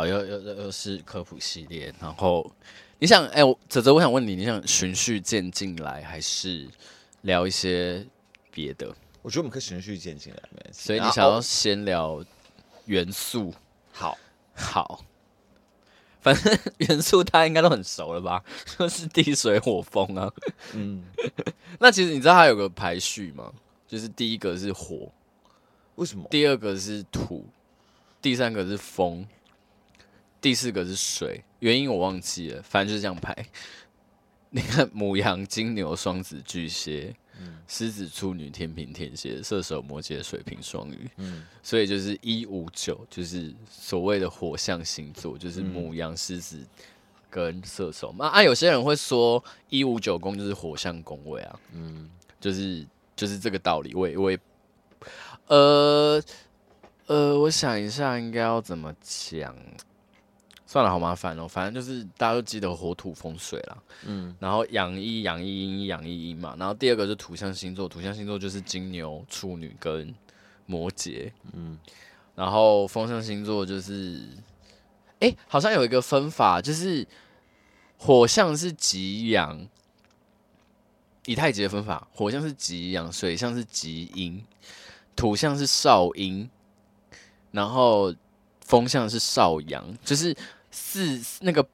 好，又又又是科普系列。然后你想，哎、欸，我泽泽，我想问你，你想循序渐进来，还是聊一些别的？我觉得我们可以循序渐进来。所以你想要先聊元素？好，好。反正 元素大家应该都很熟了吧？就是地水火风啊。嗯，那其实你知道它有个排序吗？就是第一个是火，为什么？第二个是土，第三个是风，第四个是水。原因我忘记了，反正就是这样排。你看，母羊、金牛、双子、巨蟹。狮子、处女、天平、天蝎、射手、摩羯、水瓶、双鱼。嗯，所以就是一五九，就是所谓的火象星座，就是母羊、狮子跟射手嘛。啊，有些人会说一五九宫就是火象宫位啊。嗯，就是就是这个道理。我也我也，呃呃，我想一下应该要怎么讲。算了，好麻烦哦。反正就是大家都记得火土风水啦。嗯，然后阳一阳一阴一阳一阴嘛。然后第二个是土象星座，土象星座就是金牛、处女跟摩羯。嗯，然后风象星座就是，哎，好像有一个分法，就是火象是极阳，以太极的分法，火象是极阳，水象是极阴，土象是少阴，然后风象是少阳，就是。四那个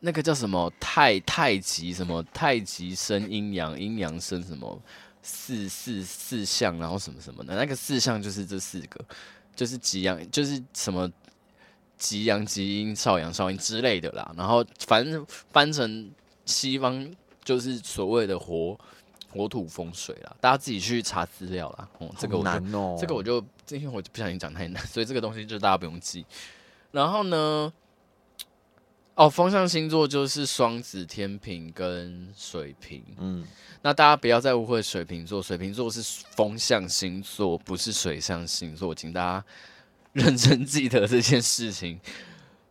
那个叫什么？太太极什么？太极生阴阳阴阳生什么？四四四象然后什么什么的。那个四象就是这四个。就是极阳就是什么极阳极阴少阳少阴之类的啦。然后反正翻成西方就是所谓的火火土风水啦。大家自己去查资料啦。哦这个我难哦。这个我就今天我就不小心讲太难所以这个东西就大家不用记。然后呢哦，风象星座就是双子、天平跟水瓶。嗯，那大家不要再误会水瓶座，水瓶座是风象星座，不是水象星座，请大家 认真记得这件事情。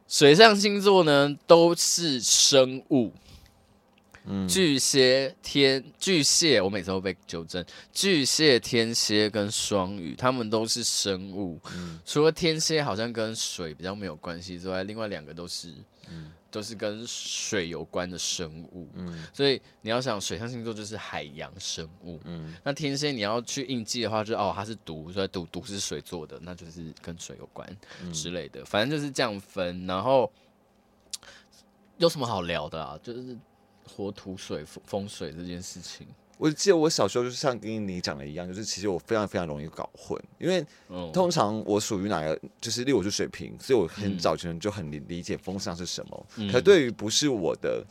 水象星座呢，都是生物。嗯，巨蟹、天巨蟹，我每次都被纠正。巨蟹、天蝎跟双鱼，他们都是生物。嗯，除了天蝎好像跟水比较没有关系之外，另外两个都是。嗯。都是跟水有关的生物，嗯，所以你要想水象星座就是海洋生物，嗯，那天蝎你要去印记的话就，就哦它是毒，所以毒毒是水做的，那就是跟水有关之类的，嗯，反正就是这样分。然后有什么好聊的啊？就是火土水风水这件事情。我记得我小时候就是像跟你讲的一样，就是其实我非常非常容易搞混，因为通常我属于哪个，就是例如我是水瓶，所以我很早前就很理理解风象是什么。嗯、可对于不是我的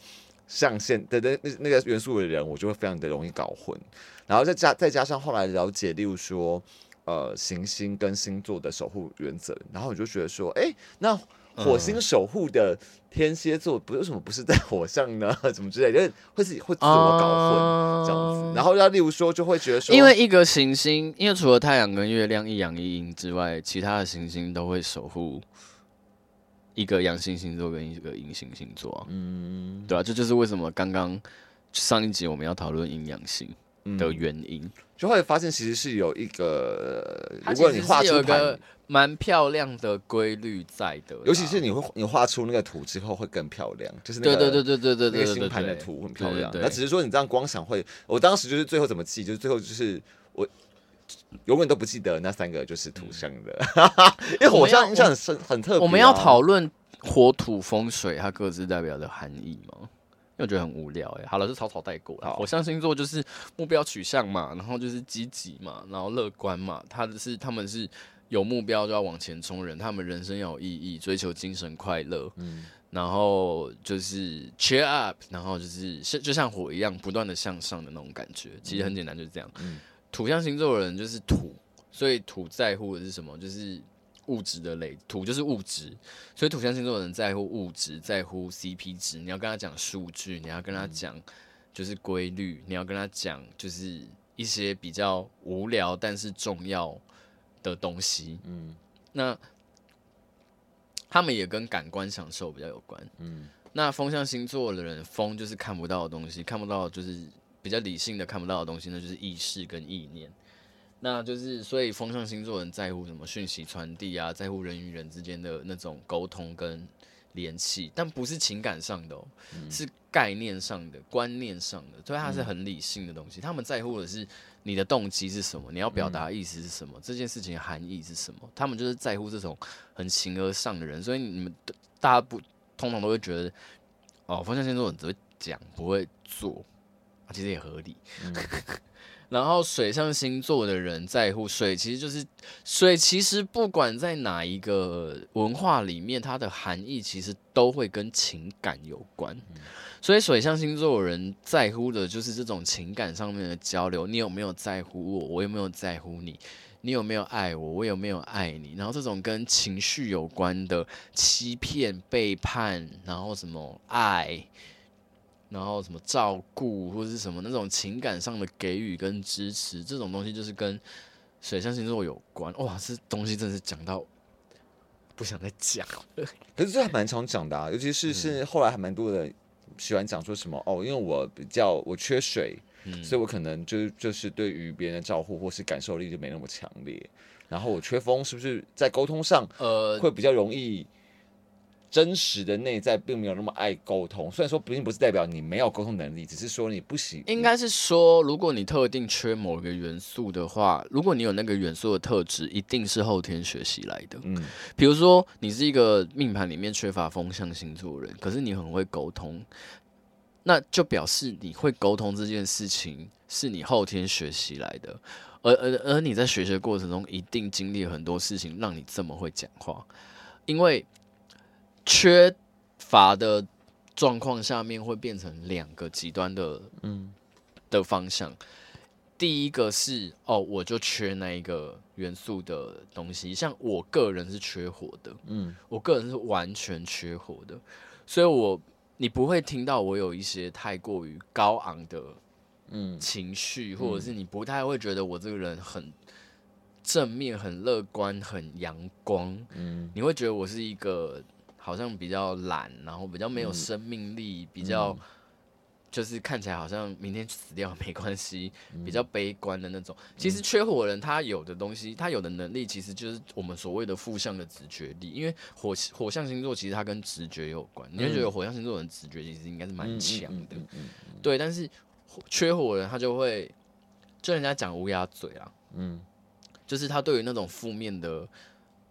象限的那那那个元素的人，我就会非常的容易搞混。然后再加再加上后来了解，例如说呃行星跟星座的守护原则，然后我就觉得说，哎、欸，那。火星守护的天蝎座，不是为什么不是在火象呢？怎么之类，就是会自己会自我搞混这样子。然后要例如说，就会觉得说，因为一个行星，因为除了太阳跟月亮一阳一阴之外，其他的行星都会守护一个阳性星座跟一个阴性星座。嗯，对啊，这就是为什么刚刚上一集我们要讨论阴阳性的原因。就会发现其实是有一个，如果你画出一个蛮漂亮的规律在的，尤其是你会你画出那个图之后会更漂亮，就是那个对对对对对对那个星盘的图很漂亮。那只是说你这样光想会，我当时就是最后怎么记，就是最后就是我永远都不记得那三个就是土象的，因为火象印象很深很特别。我们要讨论火土风水它各自代表的含义吗？因为我觉得很无聊哎，好了，是草草带过了。火象星座就是目标取向嘛，然后就是积极嘛，然后乐观嘛。他的是他们是有目标就要往前冲人，他们人生要有意义，追求精神快乐。嗯，然后就是 cheer up，然后就是像就像火一样不断的向上的那种感觉。其实很简单，就是这样。嗯，土象星座的人就是土，所以土在乎的是什么？就是。物质的累土就是物质，所以土象星座的人在乎物质，在乎 CP 值。你要跟他讲数据，你要跟他讲就是规律，你要跟他讲就是一些比较无聊但是重要的东西。嗯，那他们也跟感官享受比较有关。嗯，那风象星座的人，风就是看不到的东西，看不到就是比较理性的看不到的东西，那就是意识跟意念。那就是所以风象星座人在乎什么讯息传递啊，在乎人与人之间的那种沟通跟联系，但不是情感上的哦，嗯、是概念上的、观念上的，所以它是很理性的东西。嗯、他们在乎的是你的动机是什么，你要表达的意思是什么，嗯、这件事情的含义是什么。他们就是在乎这种很形而上的人，所以你们大家不通常都会觉得，哦，风象星座人只会讲不会做，其实也合理。嗯然后水象星座的人在乎水，其实就是水。其实不管在哪一个文化里面，它的含义其实都会跟情感有关。所以水象星座的人在乎的就是这种情感上面的交流。你有没有在乎我？我有没有在乎你？你有没有爱我？我有没有爱你？然后这种跟情绪有关的欺骗、背叛，然后什么爱。然后什么照顾或者是什么那种情感上的给予跟支持，这种东西就是跟水象星座有关。哇，这东西真的是讲到不想再讲了。可是这还蛮常讲的啊，尤其是是后来还蛮多人喜欢讲说什么哦，因为我比较我缺水，嗯、所以我可能就就是对于别人的照顾或是感受力就没那么强烈。然后我缺风，是不是在沟通上呃会比较容易？真实的内在并没有那么爱沟通，虽然说并不是代表你没有沟通能力，只是说你不行。应该是说，如果你特定缺某一个元素的话，如果你有那个元素的特质，一定是后天学习来的。嗯，比如说你是一个命盘里面缺乏风象星座的人，可是你很会沟通，那就表示你会沟通这件事情是你后天学习来的，而而而你在学习的过程中，一定经历很多事情，让你这么会讲话，因为。缺乏的状况下面会变成两个极端的，嗯，的方向。第一个是哦，我就缺那一个元素的东西，像我个人是缺火的，嗯，我个人是完全缺火的，所以我你不会听到我有一些太过于高昂的，嗯，情绪，或者是你不太会觉得我这个人很正面、很乐观、很阳光，嗯，你会觉得我是一个。好像比较懒，然后比较没有生命力，嗯、比较就是看起来好像明天死掉 没关系，嗯、比较悲观的那种。其实缺火人他有的东西，他有的能力，其实就是我们所谓的负向的直觉力。因为火火象星座其实它跟直觉有关，嗯、你会觉得火象星座人直觉其实应该是蛮强的，对。但是缺火人他就会，就人家讲乌鸦嘴啊，嗯，就是他对于那种负面的。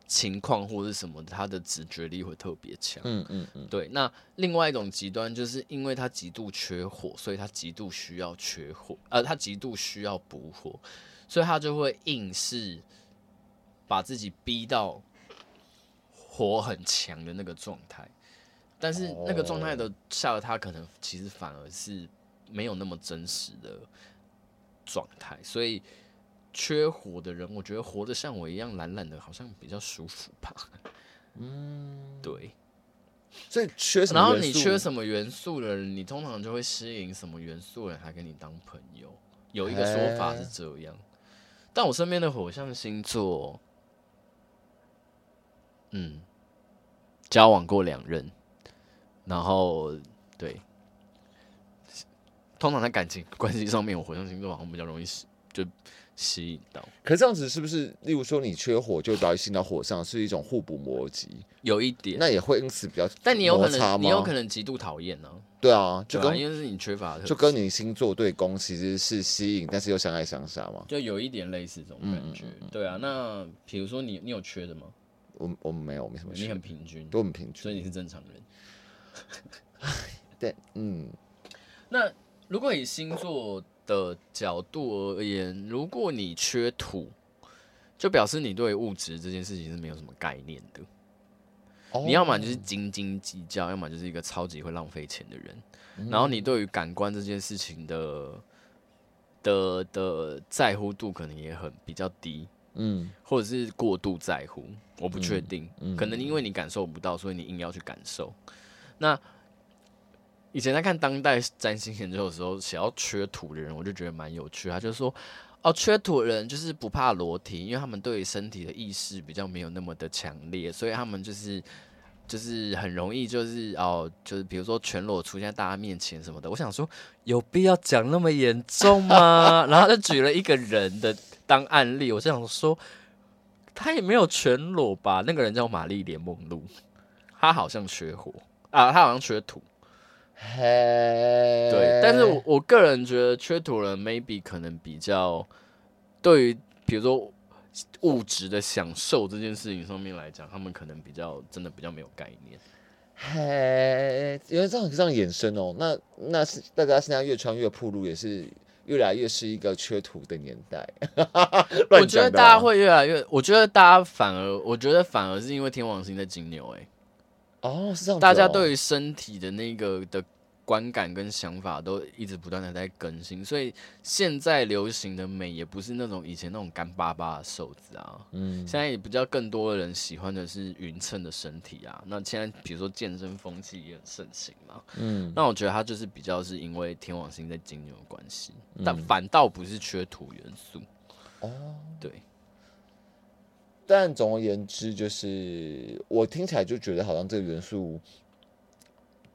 情况或者是什么，他的直觉力会特别强。嗯嗯嗯，对。那另外一种极端，就是因为他极度缺火，所以他极度需要缺火，呃，他极度需要补火，所以他就会硬是把自己逼到火很强的那个状态。但是那个状态的下了，他可能其实反而是没有那么真实的状态，所以。缺火的人，我觉得活得像我一样懒懒的，好像比较舒服吧。嗯，对。所以缺什么？然后你缺什么元素的人，你通常就会吸引什么元素的人，来跟你当朋友。有一个说法是这样。但我身边的火象星座，嗯，交往过两任，然后对，通常在感情关系上面，我火象星座好像比较容易就。吸引到，可是这样子是不是？例如说，你缺火，就导吸引到火上，是一种互补魔辑。有一点，那也会因此比较，但你有可能，你有可能极度讨厌呢。对啊，就跟因为是你缺乏的，就跟你星座对宫其实是吸引，但是又相爱相杀嘛。就有一点类似这种感觉。对啊，那比如说你，你有缺的吗？我我没有，没什么缺。你很平均，都很平均，所以你是正常人。对，嗯。那如果以星座的角度而言，如果你缺土，就表示你对物质这件事情是没有什么概念的。Oh. 你要么就是斤斤计较，要么就是一个超级会浪费钱的人。Mm. 然后你对于感官这件事情的的的在乎度可能也很比较低，嗯，mm. 或者是过度在乎，我不确定。Mm. 可能因为你感受不到，所以你硬要去感受。那以前在看当代占星研究的时候，写到缺土的人，我就觉得蛮有趣。他就说，哦，缺土的人就是不怕裸体，因为他们对身体的意识比较没有那么的强烈，所以他们就是就是很容易就是哦，就是比如说全裸出现在大家面前什么的。我想说，有必要讲那么严重吗？然后就举了一个人的当案例，我就想说，他也没有全裸吧？那个人叫玛丽莲梦露，他好像缺火啊，他好像缺土。嘿，对，但是我我个人觉得缺土人 maybe 可能比较对于比如说物质的享受这件事情上面来讲，他们可能比较真的比较没有概念。嘿，因为这样这样衍生哦，那那是大家现在越穿越铺路，也是越来越是一个缺土的年代。我觉得大家会越来越，我觉得大家反而，我觉得反而是因为天王星在金牛，哎，哦，是这样、哦，大家对于身体的那个的。观感跟想法都一直不断的在更新，所以现在流行的美也不是那种以前那种干巴巴的瘦子啊，嗯，现在也比较更多的人喜欢的是匀称的身体啊。那现在比如说健身风气也很盛行嘛，嗯，那我觉得它就是比较是因为天王星在金牛的关系，嗯，但反倒不是缺土元素。哦，对。但总而言之，就是我听起来就觉得好像这个元素。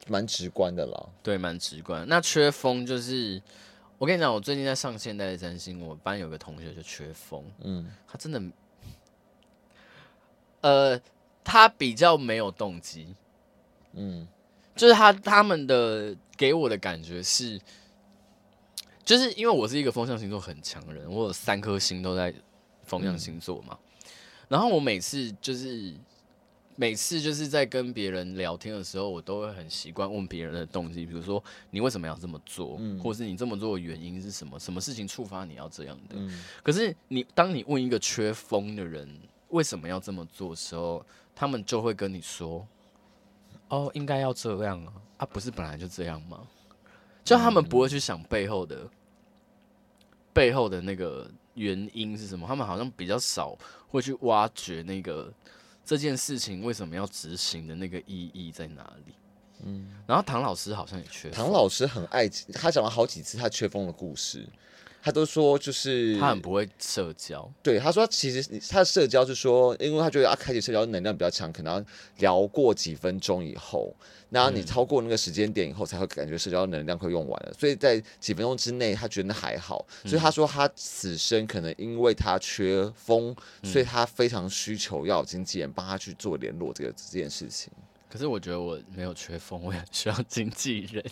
蛮直观的啦，对，蛮直观。那缺风就是，我跟你讲，我最近在上现代的占星，我班有个同学就缺风，嗯，他真的，呃，他比较没有动机，嗯，就是他他们的给我的感觉是，就是因为我是一个风象星座很强的人，我有三颗星都在风象星座嘛，嗯，然后我每次就是。每次就是在跟别人聊天的时候，我都会很习惯问别人的动机，比如说你为什么要这么做，嗯、或是你这么做的原因是什么？什么事情触发你要这样的？嗯、可是你当你问一个缺风的人为什么要这么做的时候，他们就会跟你说：“哦，应该要这样啊，啊，不是本来就这样吗？”就他们不会去想背后的、嗯、背后的那个原因是什么，他们好像比较少会去挖掘那个。这件事情为什么要执行的那个意义在哪里？嗯，然后唐老师好像也缺风。唐老师很爱，他讲了好几次他缺风的故事。他都说就是他很不会社交，对，他说其实他的社交是说，因为他觉得啊开启社交能量比较强，可能要聊过几分钟以后，那你超过那个时间点以后，才会感觉社交能量快用完了，所以在几分钟之内他觉得还好，所以他说他此生可能因为他缺风，所以他非常需求要有经纪人帮他去做联络这个这件事情。可是我觉得我没有缺风，我也需要经纪人。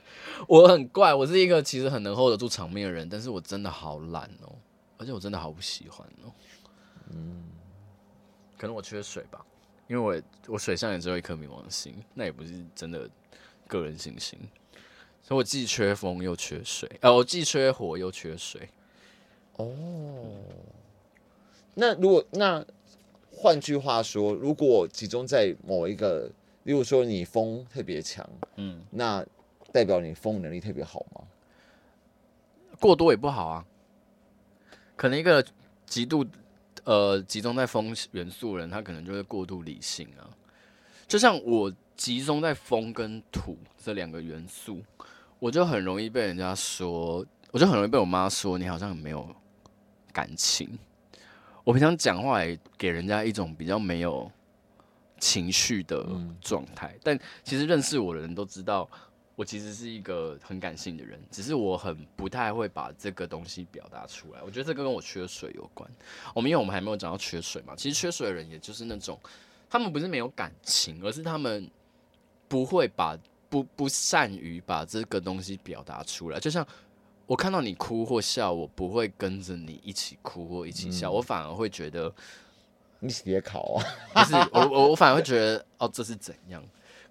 我很怪，我是一个其实很能 hold 得住场面的人，但是我真的好懒哦，而且我真的好不喜欢哦。嗯，可能我缺水吧，因为我我水上也只有一颗冥王星，那也不是真的个人信心，所以我既缺风又缺水，呃，我既缺火又缺水。哦，那如果那换句话说，如果集中在某一个，例如说你风特别强，嗯，那。代表你风能力特别好吗？过多也不好啊。可能一个极度呃集中在风元素的人，他可能就会过度理性啊。就像我集中在风跟土这两个元素，我就很容易被人家说，我就很容易被我妈说你好像很没有感情。我平常讲话也给人家一种比较没有情绪的状态，嗯、但其实认识我的人都知道。我其实是一个很感性的人，只是我很不太会把这个东西表达出来。我觉得这个跟我缺水有关。我们因为我们还没有讲到缺水嘛，其实缺水的人也就是那种，他们不是没有感情，而是他们不会把不不善于把这个东西表达出来。就像我看到你哭或笑，我不会跟着你一起哭或一起笑，嗯、我反而会觉得你别考啊，不是我我我反而会觉得哦，这是怎样？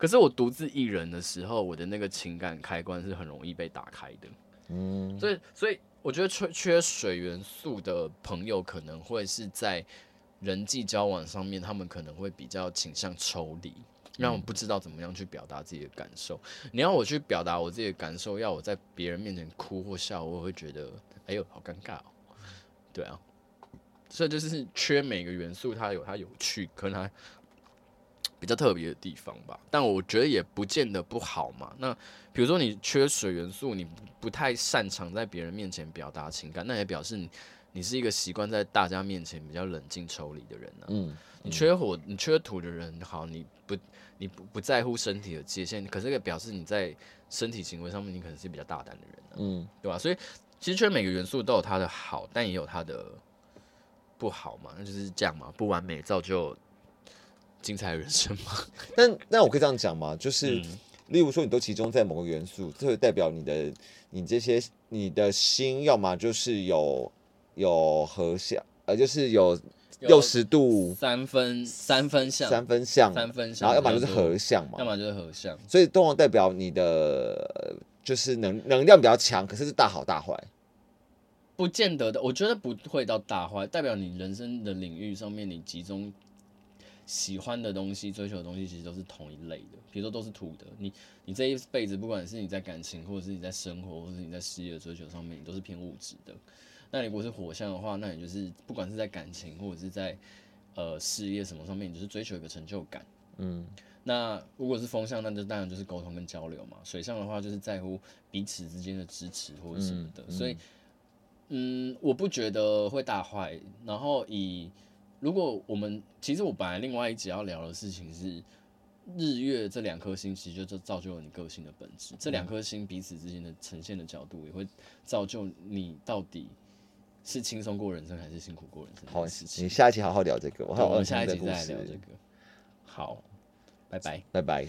可是我独自一人的时候，我的那个情感开关是很容易被打开的。嗯，所以所以我觉得缺缺水元素的朋友可能会是在人际交往上面，他们可能会比较倾向抽离，让我不知道怎么样去表达自己的感受。你要我去表达我自己的感受，要我在别人面前哭或笑，我会觉得哎呦好尴尬哦。对啊，所以就是缺每个元素，它有它有趣，可能它。比较特别的地方吧，但我觉得也不见得不好嘛。那比如说你缺水元素，你不太擅长在别人面前表达情感，那也表示你你是一个习惯在大家面前比较冷静抽离的人呢、啊。嗯，你缺火，你缺土的人，好，你不你不不在乎身体的界限，可是也表示你在身体行为上面，你可能是比较大胆的人呢、啊。嗯，对吧？所以其实，缺每个元素都有它的好，但也有它的不好嘛，那就是这样嘛，不完美造就精彩人生嘛。但那我可以这样讲嘛？就是、嗯，例如说，你都集中在某个元素，这会代表你的你这些你的心，要么就是有有合相，呃，就是有六十度三分三分相，三分相，三分相，然后要么就是合相嘛，要么就是合相，所以通常代表你的就是能能量比较强，可是是大好大坏。不见得的，我觉得不会到大坏，代表你人生的领域上面，你集中喜欢的东西、追求的东西，其实都是同一类的。比如说都是土的，你你这一辈子，不管是你在感情，或者是你在生活，或者是你在事业的追求上面，你都是偏物质的。那如果是火象的话，那你就是不管是在感情，或者是在呃事业什么上面，你就是追求一个成就感。嗯，那如果是风象，那就当然就是沟通跟交流嘛。水象的话，就是在乎彼此之间的支持或者什么的，嗯嗯、所以。嗯，我不觉得会大坏。然后以如果我们其实我本来另外一集要聊的事情是日月这两颗星，其实就造就了你个性的本质。这两颗星彼此之间的呈现的角度，也会造就你到底是轻松过人生还是辛苦过人生。好，你下一期好好聊这个，我，我们下一集再来聊这个。好，拜拜，拜拜。